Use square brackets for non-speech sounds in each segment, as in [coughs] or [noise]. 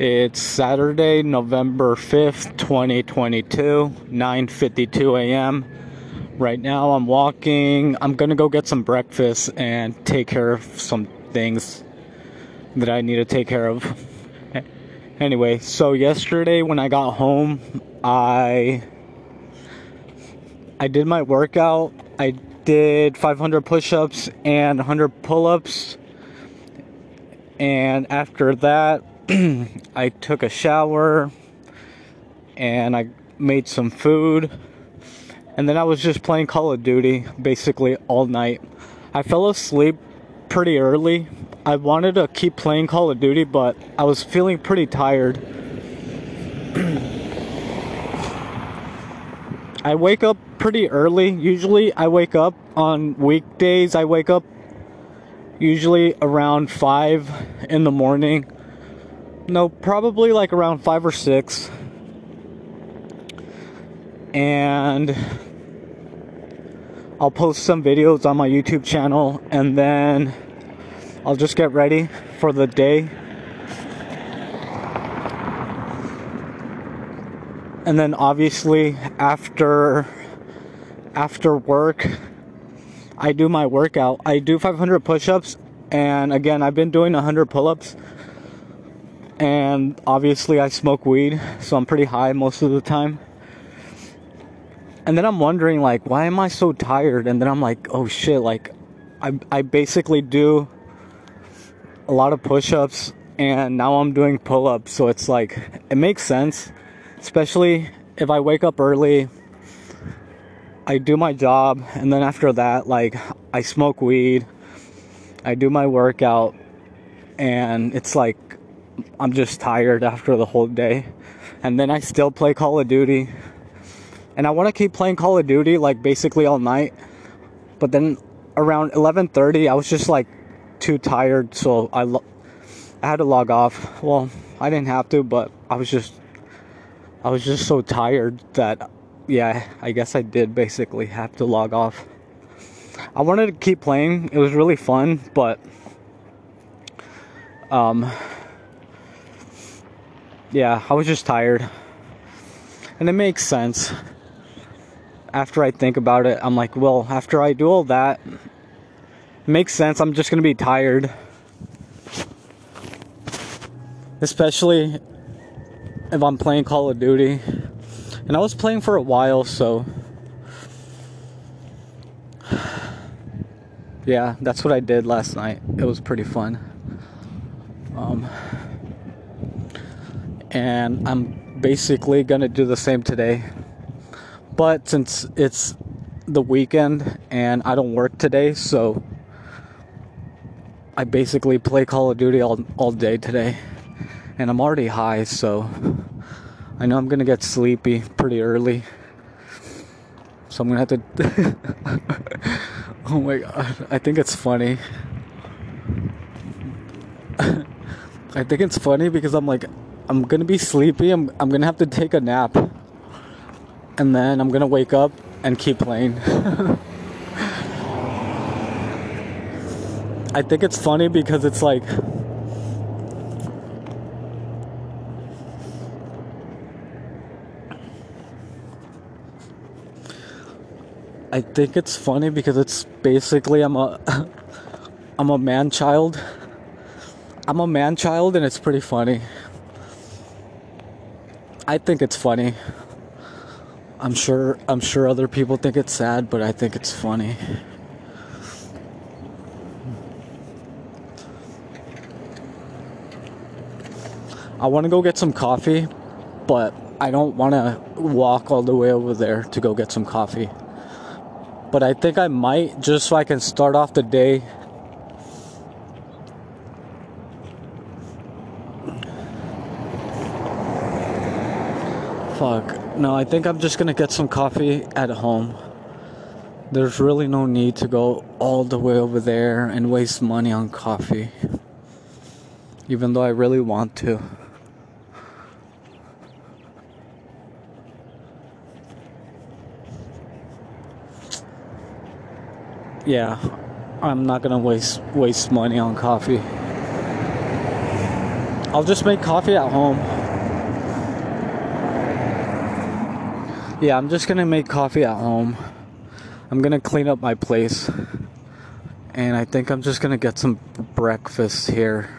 It's Saturday, November 5th, 2022, 9:52 a.m. Right now I'm walking. I'm going to go get some breakfast and take care of some things that I need to take care of. Anyway, so yesterday when I got home, I I did my workout. I did 500 push-ups and 100 pull-ups. And after that, [clears throat] I took a shower and I made some food. And then I was just playing Call of Duty basically all night. I fell asleep pretty early. I wanted to keep playing Call of Duty, but I was feeling pretty tired. [clears throat] I wake up pretty early. Usually, I wake up on weekdays. I wake up usually around 5 in the morning. No, probably like around 5 or 6. And I'll post some videos on my YouTube channel and then I'll just get ready for the day. And then obviously after after work I do my workout. I do 500 push-ups and again I've been doing 100 pull-ups. And obviously I smoke weed, so I'm pretty high most of the time. And then I'm wondering like why am I so tired? And then I'm like oh shit like I I basically do a lot of push-ups and now I'm doing pull-ups so it's like it makes sense especially if I wake up early I do my job and then after that like I smoke weed I do my workout and it's like I'm just tired after the whole day and then I still play Call of Duty and I want to keep playing Call of Duty like basically all night. But then around 11:30, I was just like too tired, so I lo- I had to log off. Well, I didn't have to, but I was just I was just so tired that yeah, I guess I did basically have to log off. I wanted to keep playing. It was really fun, but um yeah, I was just tired. And it makes sense after I think about it, I'm like, well, after I do all that, makes sense. I'm just gonna be tired. Especially if I'm playing Call of Duty. And I was playing for a while, so. [sighs] Yeah, that's what I did last night. It was pretty fun. Um, and I'm basically gonna do the same today. But since it's the weekend and I don't work today, so I basically play Call of Duty all, all day today. And I'm already high, so I know I'm gonna get sleepy pretty early. So I'm gonna have to. [laughs] oh my god, I think it's funny. [laughs] I think it's funny because I'm like, I'm gonna be sleepy. I'm, I'm gonna have to take a nap and then I'm gonna wake up and keep playing. [laughs] I think it's funny because it's like I think it's funny because it's basically I'm a [laughs] I'm a man child. I'm a man child and it's pretty funny. I think it's funny. I'm sure I'm sure other people think it's sad, but I think it's funny. I want to go get some coffee, but I don't want to walk all the way over there to go get some coffee. But I think I might just so I can start off the day Fuck. No, I think I'm just gonna get some coffee at home. There's really no need to go all the way over there and waste money on coffee. Even though I really want to. Yeah, I'm not gonna waste waste money on coffee. I'll just make coffee at home. Yeah, I'm just gonna make coffee at home. I'm gonna clean up my place. And I think I'm just gonna get some breakfast here.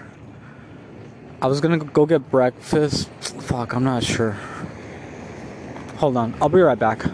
I was gonna go get breakfast. Fuck, I'm not sure. Hold on, I'll be right back.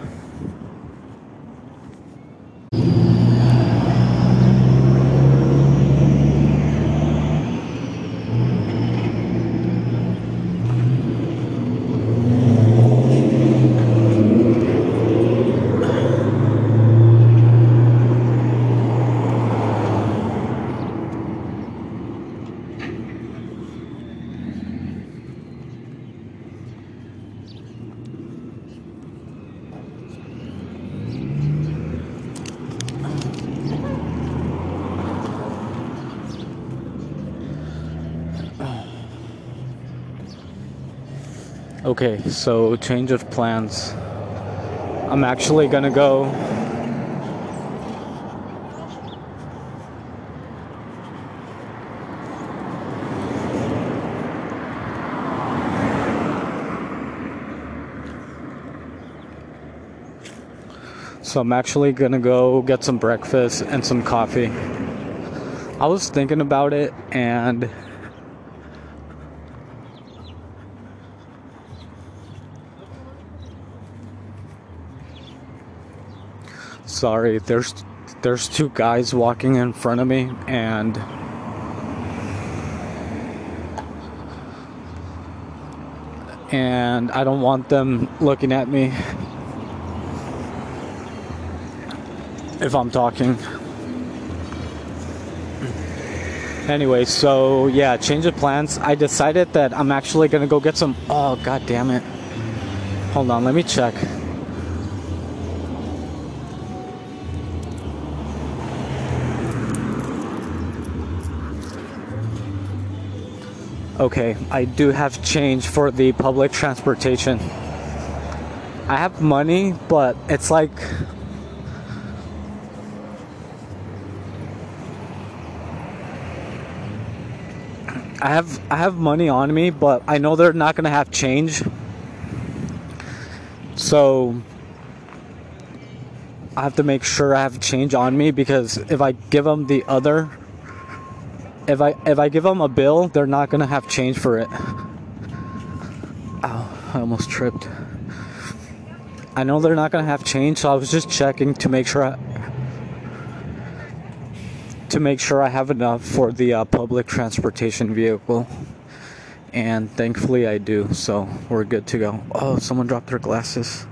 Okay, so change of plans. I'm actually gonna go. So I'm actually gonna go get some breakfast and some coffee. I was thinking about it and sorry there's there's two guys walking in front of me and and I don't want them looking at me if I'm talking. Anyway so yeah change of plans. I decided that I'm actually gonna go get some oh god damn it hold on let me check Okay, I do have change for the public transportation. I have money, but it's like I have I have money on me, but I know they're not to have change. So I have to make sure I have change on me because if I give them the other if I if I give them a bill, they're not gonna have change for it. Ow, I almost tripped. I know they're not gonna have change, so I was just checking to make sure I, to make sure I have enough for the uh, public transportation vehicle. And thankfully I do, so we're good to go. Oh, someone dropped their glasses.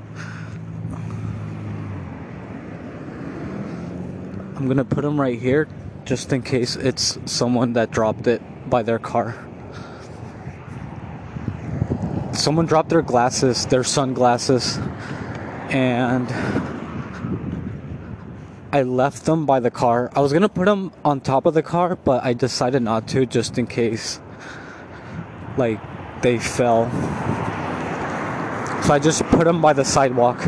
I'm gonna put them right here just in case it's someone that dropped it by their car. Someone dropped their glasses, their sunglasses, and I left them by the car. I was gonna put them on top of the car, but I decided not to just in case like they fell. So I just put them by the sidewalk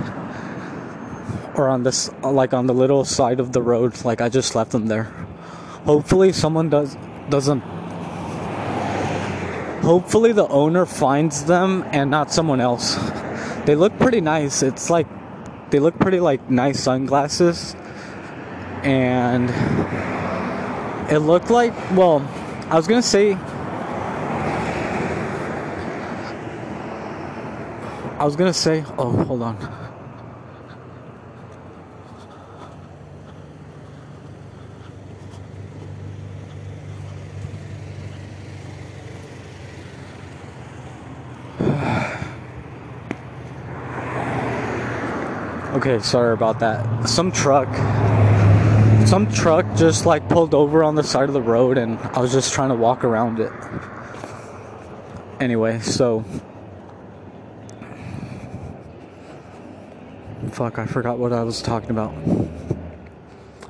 or on this like on the little side of the road like I just left them there hopefully someone does doesn't. Hopefully the owner finds them and not someone else. They look pretty nice. It's like they look pretty like nice sunglasses. And it looked like well i was gonna say i was gonna say oh hold on Okay, sorry about that. Some truck some truck just like pulled over on the side of the road and I was just trying to walk around it. Anyway, so Fuck, I forgot what I was talking about.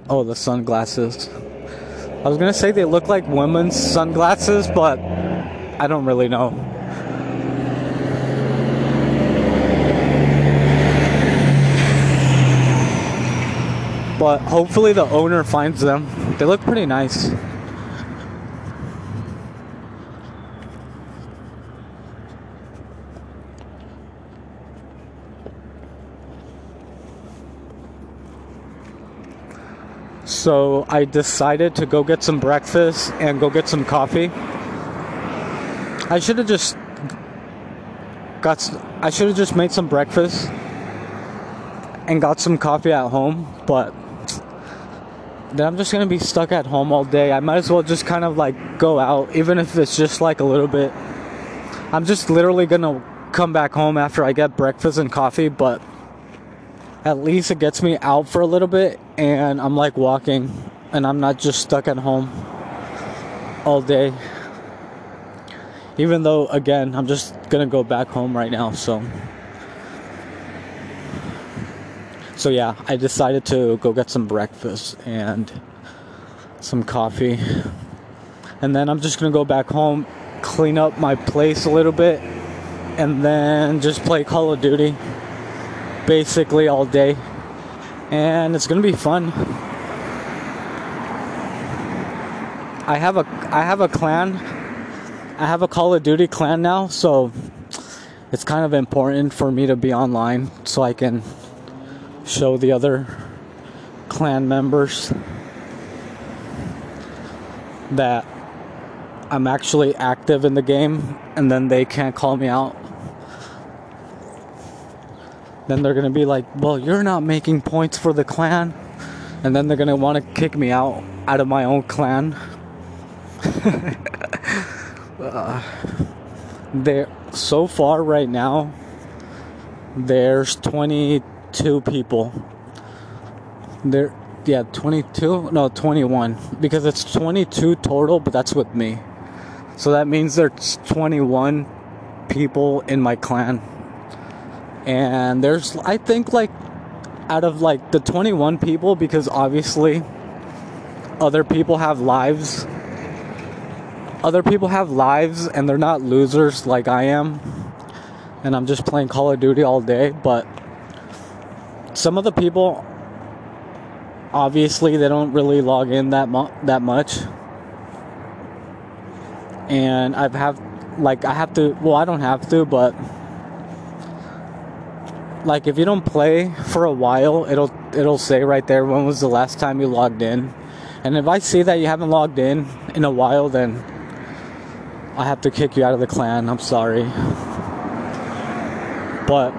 Oh, the sunglasses. I was gonna say they look like women's sunglasses, but I don't really know. But hopefully the owner finds them. They look pretty nice. So I decided to go get some breakfast and go get some coffee. I should have just got I should have just made some breakfast and got some coffee at home, but then I'm just gonna be stuck at home all day. I might as well just kind of like go out, even if it's just like a little bit. I'm just literally gonna come back home after I get breakfast and coffee, but at least it gets me out for a little bit and I'm like walking and I'm not just stuck at home all day. Even though, again, I'm just gonna go back home right now, so. So, yeah, I decided to go get some breakfast and some coffee. And then I'm just gonna go back home, clean up my place a little bit, and then just play Call of Duty basically all day. And it's gonna be fun. I have a I have a clan. I have a Call of Duty clan now, so it's kind of important for me to be online so I can show the other clan members that I'm actually active in the game and then they can't call me out. Then they're gonna be like, well, you're not making points for the clan. And then they're gonna wanna kick me out out of my own clan. [laughs] uh, there, so far right now, there's 22 people. There, yeah, 22, no, 21. Because it's 22 total, but that's with me. So that means there's 21 people in my clan and there's I think like out of like the 21 people because obviously other people have lives other people have lives and they're not losers like I am and I'm just playing Call of Duty all day but some of the people obviously they don't really log in that mu- that much and I've have like I have to well I don't have to but like if you don't play for a while, it'll it'll say right there when was the last time you logged in. And if I see that you haven't logged in in a while, then I have to kick you out of the clan. I'm sorry. But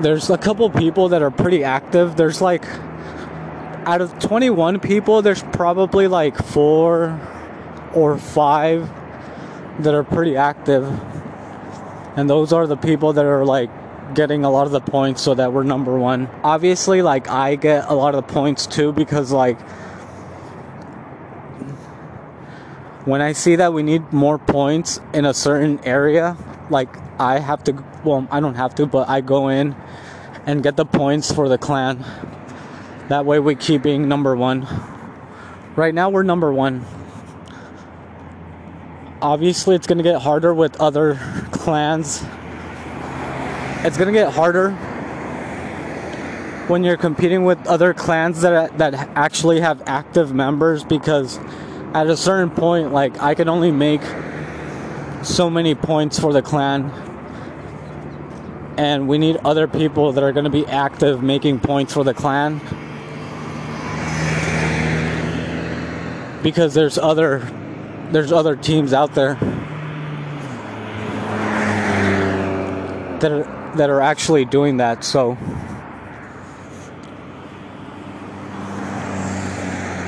there's a couple people that are pretty active. There's like out of 21 people, there's probably like 4 or 5 that are pretty active. And those are the people that are like getting a lot of the points so that we're number one. Obviously, like I get a lot of the points too because like when I see that we need more points in a certain area, like I have to well, I don't have to, but I go in and get the points for the clan. That way we keep being number 1. Right now we're number 1. Obviously, it's to get harder with other clans it's gonna get harder when you're competing with other clans that that actually have active members because at a certain point like I can only make so many points for the clan and we need other people that are going to be active making points for the clan because there's other there's other teams out there that are that are actually doing that. So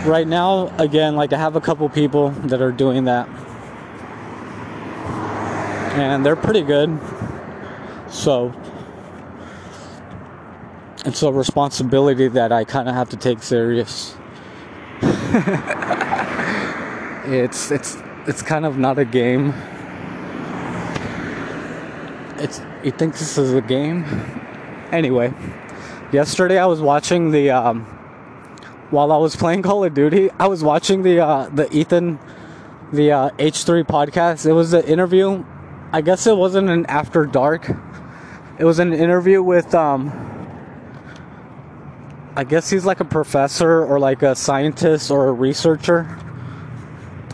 right now, again, like I have a couple people that are doing that, and they're pretty good. So it's a responsibility that I kind of have to take serious. [laughs] it's it's it's kind of not a game. It's you think this is a game? Anyway, yesterday I was watching the um, while I was playing Call of Duty, I was watching the uh, the Ethan the uh, H3 podcast. It was an interview. I guess it wasn't an after dark. It was an interview with um I guess he's like a professor or like a scientist or a researcher.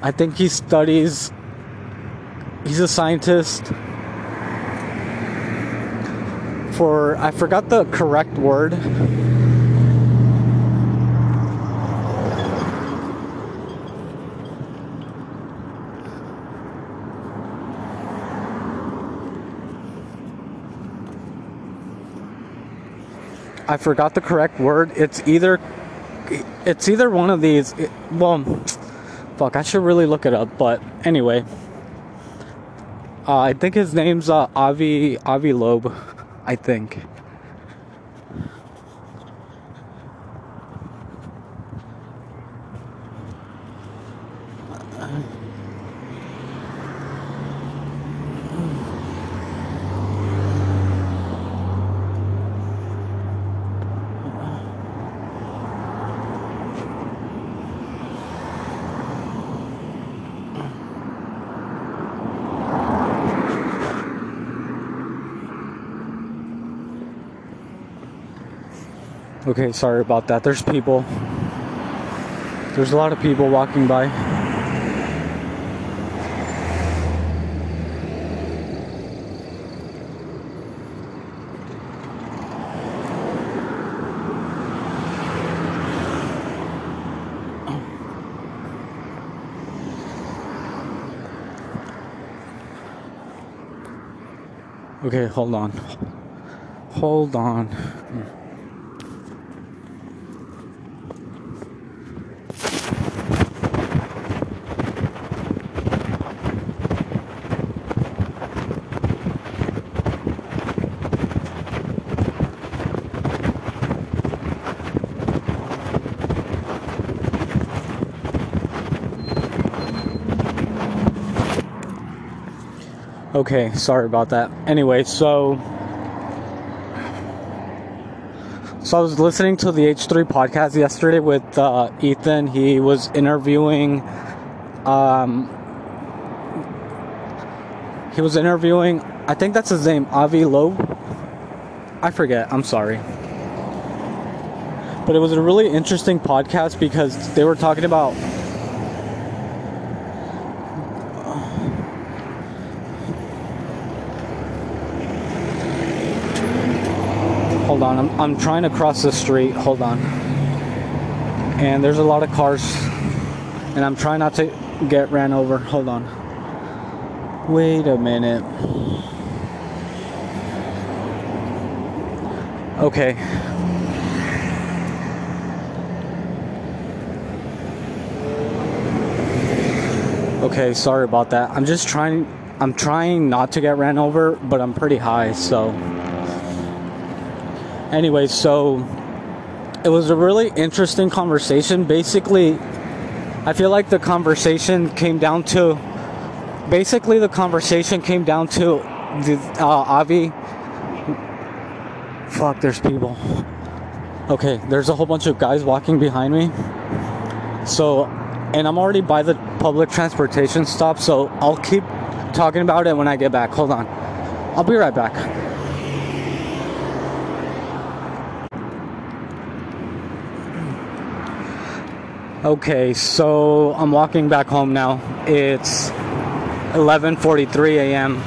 I think he studies he's a scientist for I forgot the correct word. I forgot the correct word. It's either it's either one of these. It, well, fuck, I should really look it up. But anyway, uh, I think his name's uh, Avi Avi Loeb. I think. Okay, sorry about that. There's people. There's a lot of people walking by. Okay, hold on. Hold on. Hmm. Okay, sorry about that. Anyway, so so I was listening to the H3 podcast yesterday with uh, Ethan. He was interviewing um he was interviewing I think that's his name, Avi Loeb. I forget. I'm sorry. But it was a really interesting podcast because they were talking about Hold on, I'm, I'm trying to cross the street. Hold on. And there's a lot of cars. And I'm trying not to get ran over. Hold on. Wait a minute. Okay. Okay, sorry about that. I'm just trying I'm trying not to get ran over, but I'm pretty high, so anyway, so it was a really interesting conversation. Basically, I feel like the conversation came down to basically the conversation came down to the uh, Avi. Fuck, there's people. Okay, there's a whole bunch of guys walking behind me. So, and I'm already by the public transportation stop, so I'll keep talking about it when I get back. Hold on. I'll be right back. Okay, so I'm walking back home now. It's 11:43 a.m.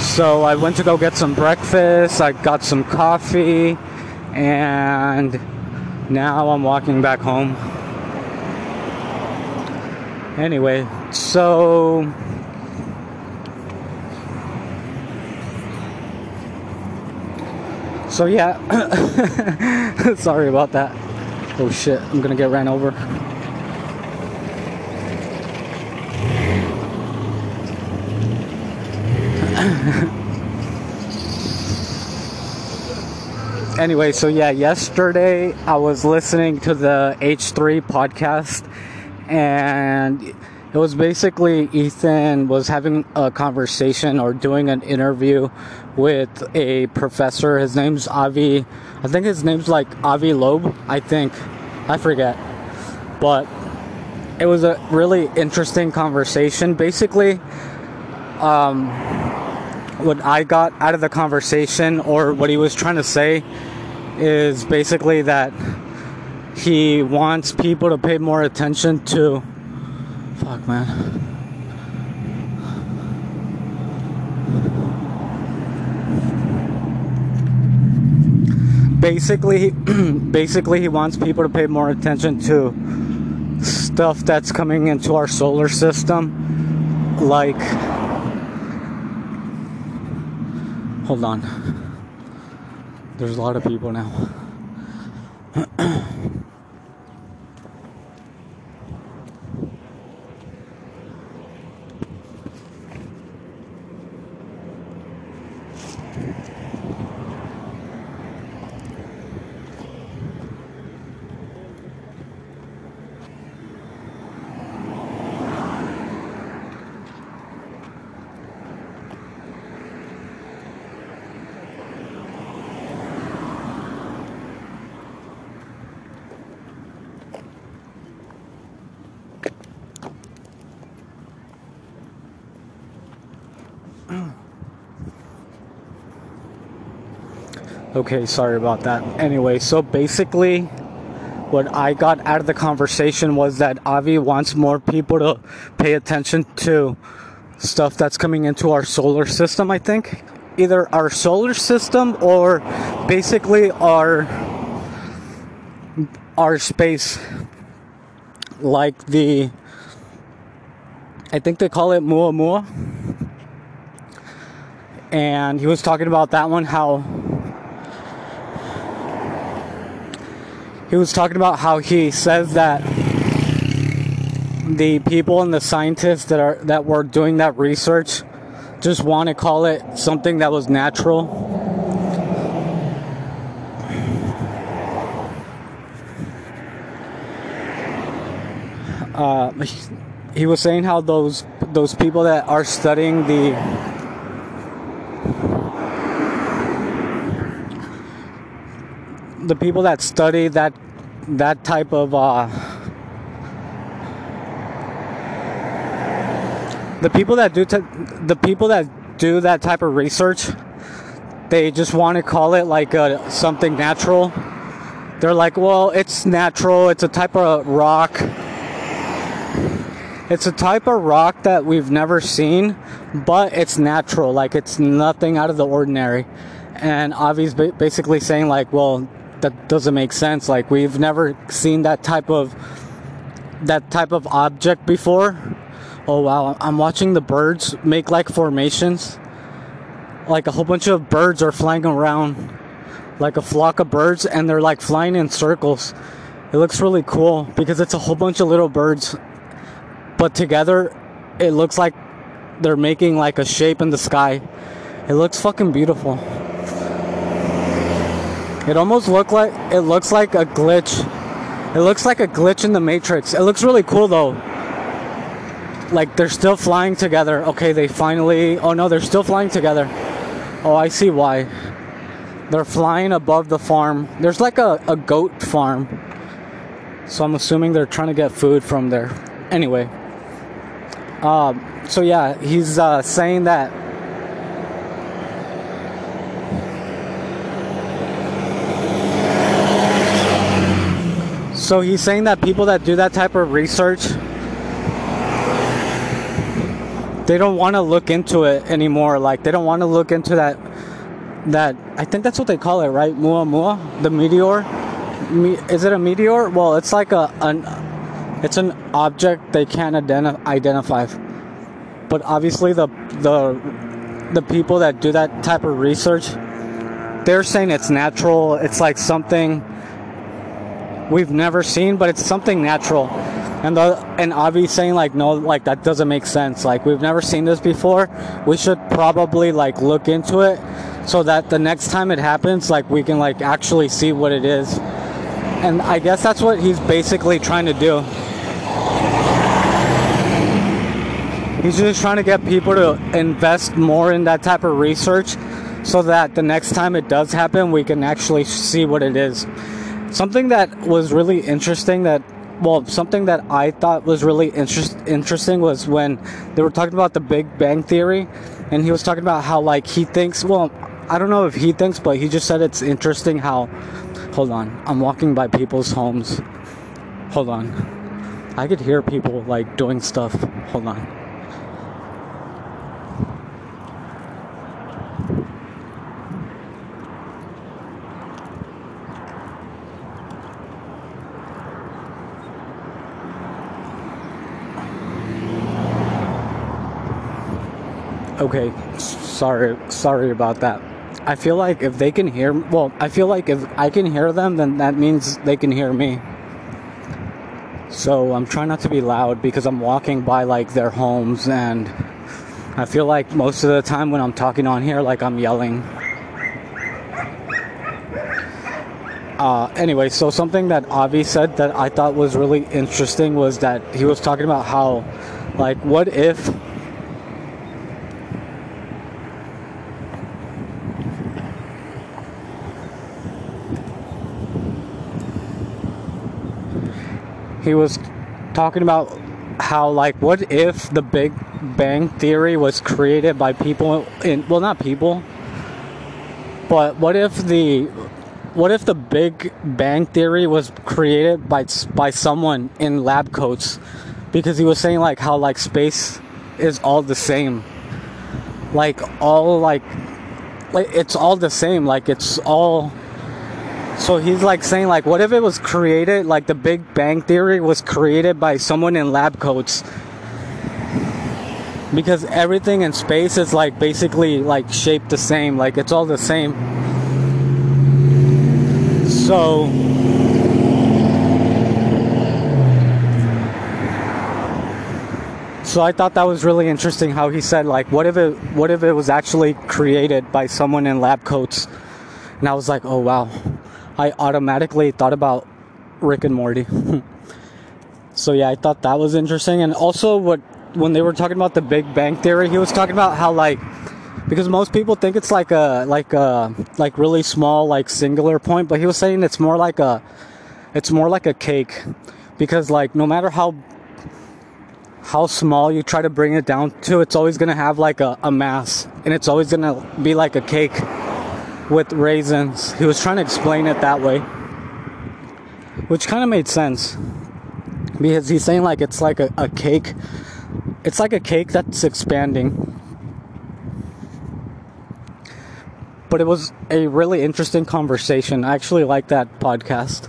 So I went to go get some breakfast. I got some coffee and now I'm walking back home. Anyway, so So yeah, [laughs] sorry about that. Oh shit, I'm gonna get ran over. [coughs] anyway, so yeah, yesterday I was listening to the H3 podcast and it was basically Ethan was having a conversation or doing an interview with a professor. His name's Avi. I think his name's like Avi Loeb. I think. I forget. But it was a really interesting conversation. Basically, um, what I got out of the conversation, or what he was trying to say, is basically that he wants people to pay more attention to Fuck, man. Basically, [clears throat] basically, he wants people to pay more attention to stuff that's coming into our solar system, like. Hold on. There's a lot of people now. [clears throat] Okay, sorry about that. Anyway, so basically, what I got out of the conversation was that Avi wants more people to pay attention to stuff that's coming into our solar system, I think. Either our solar system or basically our our space like the I think they call it Muamua. And he was talking about that one how he was talking about how he says that the people and the scientists that are that were doing that research just want to call it something that was natural. Uh, he was saying how those those people that are studying the the people that study that that type of uh, the people that do t- the people that do that type of research they just want to call it like a, something natural. They're like well it's natural it's a type of rock. It's a type of rock that we've never seen but it's natural like it's nothing out of the ordinary. And Avi's basically saying like well that doesn't make sense. Like we've never seen that type of that type of object before. Oh wow, I'm watching the birds make like formations. Like a whole bunch of birds are flying around like a flock of birds and they're like flying in circles. It looks really cool because it's a whole bunch of little birds but together it looks like they're making like a shape in the sky. It looks fucking beautiful. It almost look like it looks like a glitch. It looks like a glitch in the Matrix. It looks really cool though. Like they're still flying together. Okay, they finally. Oh no, they're still flying together. Oh, I see why. They're flying above the farm. There's like a, a goat farm. So I'm assuming they're trying to get food from there. Anyway. Um, so yeah, he's uh, saying that So he's saying that people that do that type of research, they don't want to look into it anymore. Like they don't want to look into that. That I think that's what they call it, right? Muamua, the meteor. Me, is it a meteor? Well, it's like a an. It's an object they can't identi- identify. But obviously, the the the people that do that type of research, they're saying it's natural. It's like something we've never seen, but it's something natural. And the and Avi saying like no, like that doesn't make sense. Like we've never seen this before. We should probably like look into it so that the next time it happens, like we can like actually see what it is. And I guess that's what he's basically trying to do. He's just trying to get people to invest more in that type of research so that the next time it does happen, we can actually see what it is. Something that was really interesting that well, something that I thought was really interest, interesting was when they were talking about the Big Bang Theory, and he was talking about how, like, he thinks, well, I don't know if he thinks, but he just said it's interesting how. Hold on, I'm walking by people's homes. Hold on. I could hear people, like, doing stuff. Hold on. Okay, sorry, sorry about that. I feel like if they can hear, well, I feel like if I can hear them, then that means they can hear me. So I'm trying not to be loud because I'm walking by like their homes and I feel like most of the time when I'm talking on here, like I'm yelling. Uh, anyway, so something that Avi said that I thought was really interesting was that he was talking about how, like, what if he was talking about how like what if the big bang theory was created by people in well not people but what if the what if the big bang theory was created by by someone in lab coats? Because he was saying like how like space is all the same. Like all like like it's all the same. Like it's all so he's like saying like what if it was created like the Big Bang theory was created by someone in lab coats? Because everything in space is like basically like shaped the same, like it's all the same. So So I thought that was really interesting how he said like what if it what if it was actually created by someone in lab coats? And I was like, "Oh wow." I automatically thought about Rick and Morty. [laughs] so yeah, I thought that was interesting. And also, what when they were talking about the Big Bang Theory, he was talking about how like because most people think it's like a like a like really small like singular point, but he was saying it's more like a it's more like a cake because like no matter how how small you try to bring it down to, it's always gonna have like a, a mass and it's always gonna be like a cake with raisins. He was trying to explain it that way, which kind of made sense because he's saying like it's like a, a cake. It's like a cake that's expanding. But it was a really interesting conversation. I actually like that podcast.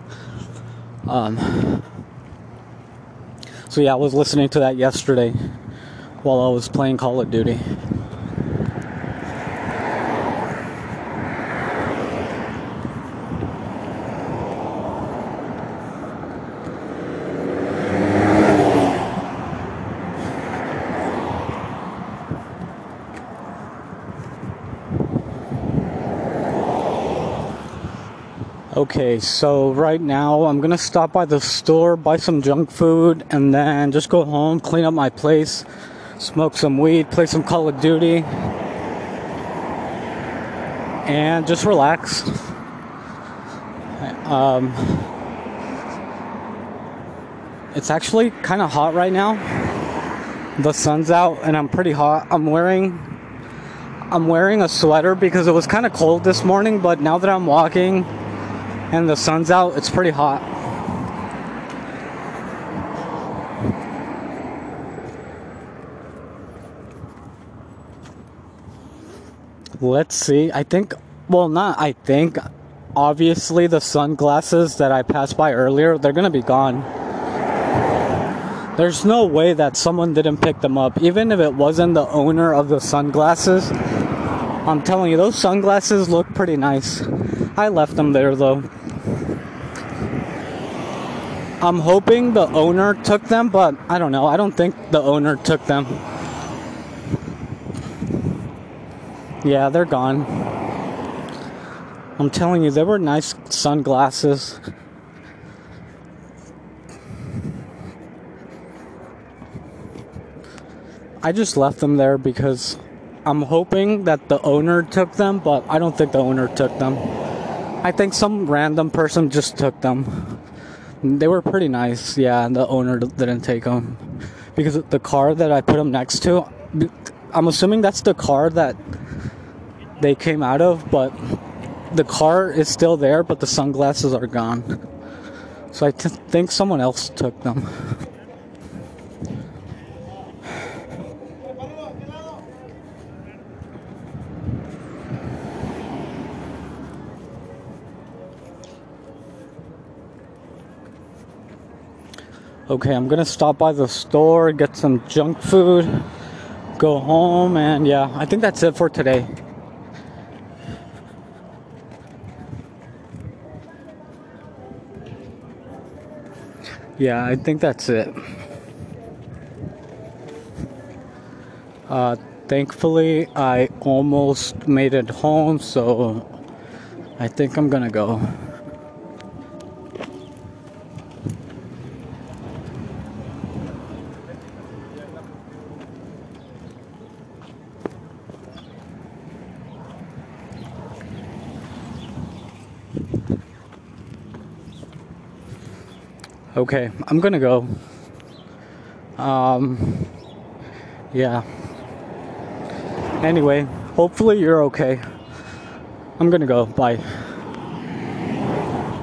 Um, so yeah, I was listening to that yesterday while I was playing Call of Duty. Okay, so right now I'm gonna stop by the store, buy some junk food, and then just go home, clean up my place, smoke some weed, play some Call of Duty, and just relax. Um, it's actually kind of hot right now. The sun's out, and I'm pretty hot. I'm wearing I'm wearing a sweater because it was kind of cold this morning, but now that I'm walking and the sun's out, it's pretty hot. Let's see. I think, well, not I think. Obviously, the sunglasses that I passed by earlier, they're gonna be gone. There's no way that someone didn't pick them up, even if it wasn't the owner of the sunglasses. I'm telling you, those sunglasses look pretty nice. I left them there though. I'm hoping the owner took them, but I don't know. I don't think the owner took them. Yeah, they're gone. I'm telling you, they were nice sunglasses. I just left them there because I'm hoping that the owner took them, but I don't think the owner took them. I think some random person just took them. They were pretty nice, yeah. and The owner didn't take them because the car that I put them next to, I'm assuming that's the car that they came out of, but the car is still there, but the sunglasses are gone. So I t- think someone else took them. okay, I'm gonna stop by the store, get some junk food, go home, and yeah, I think that's it for today. Yeah, I think that's it. Uh, thankfully, I almost made it home, so I think I'm gonna go. Okay, I'm gonna go. Um, yeah. Anyway, hopefully you're okay. I'm gonna go. Bye.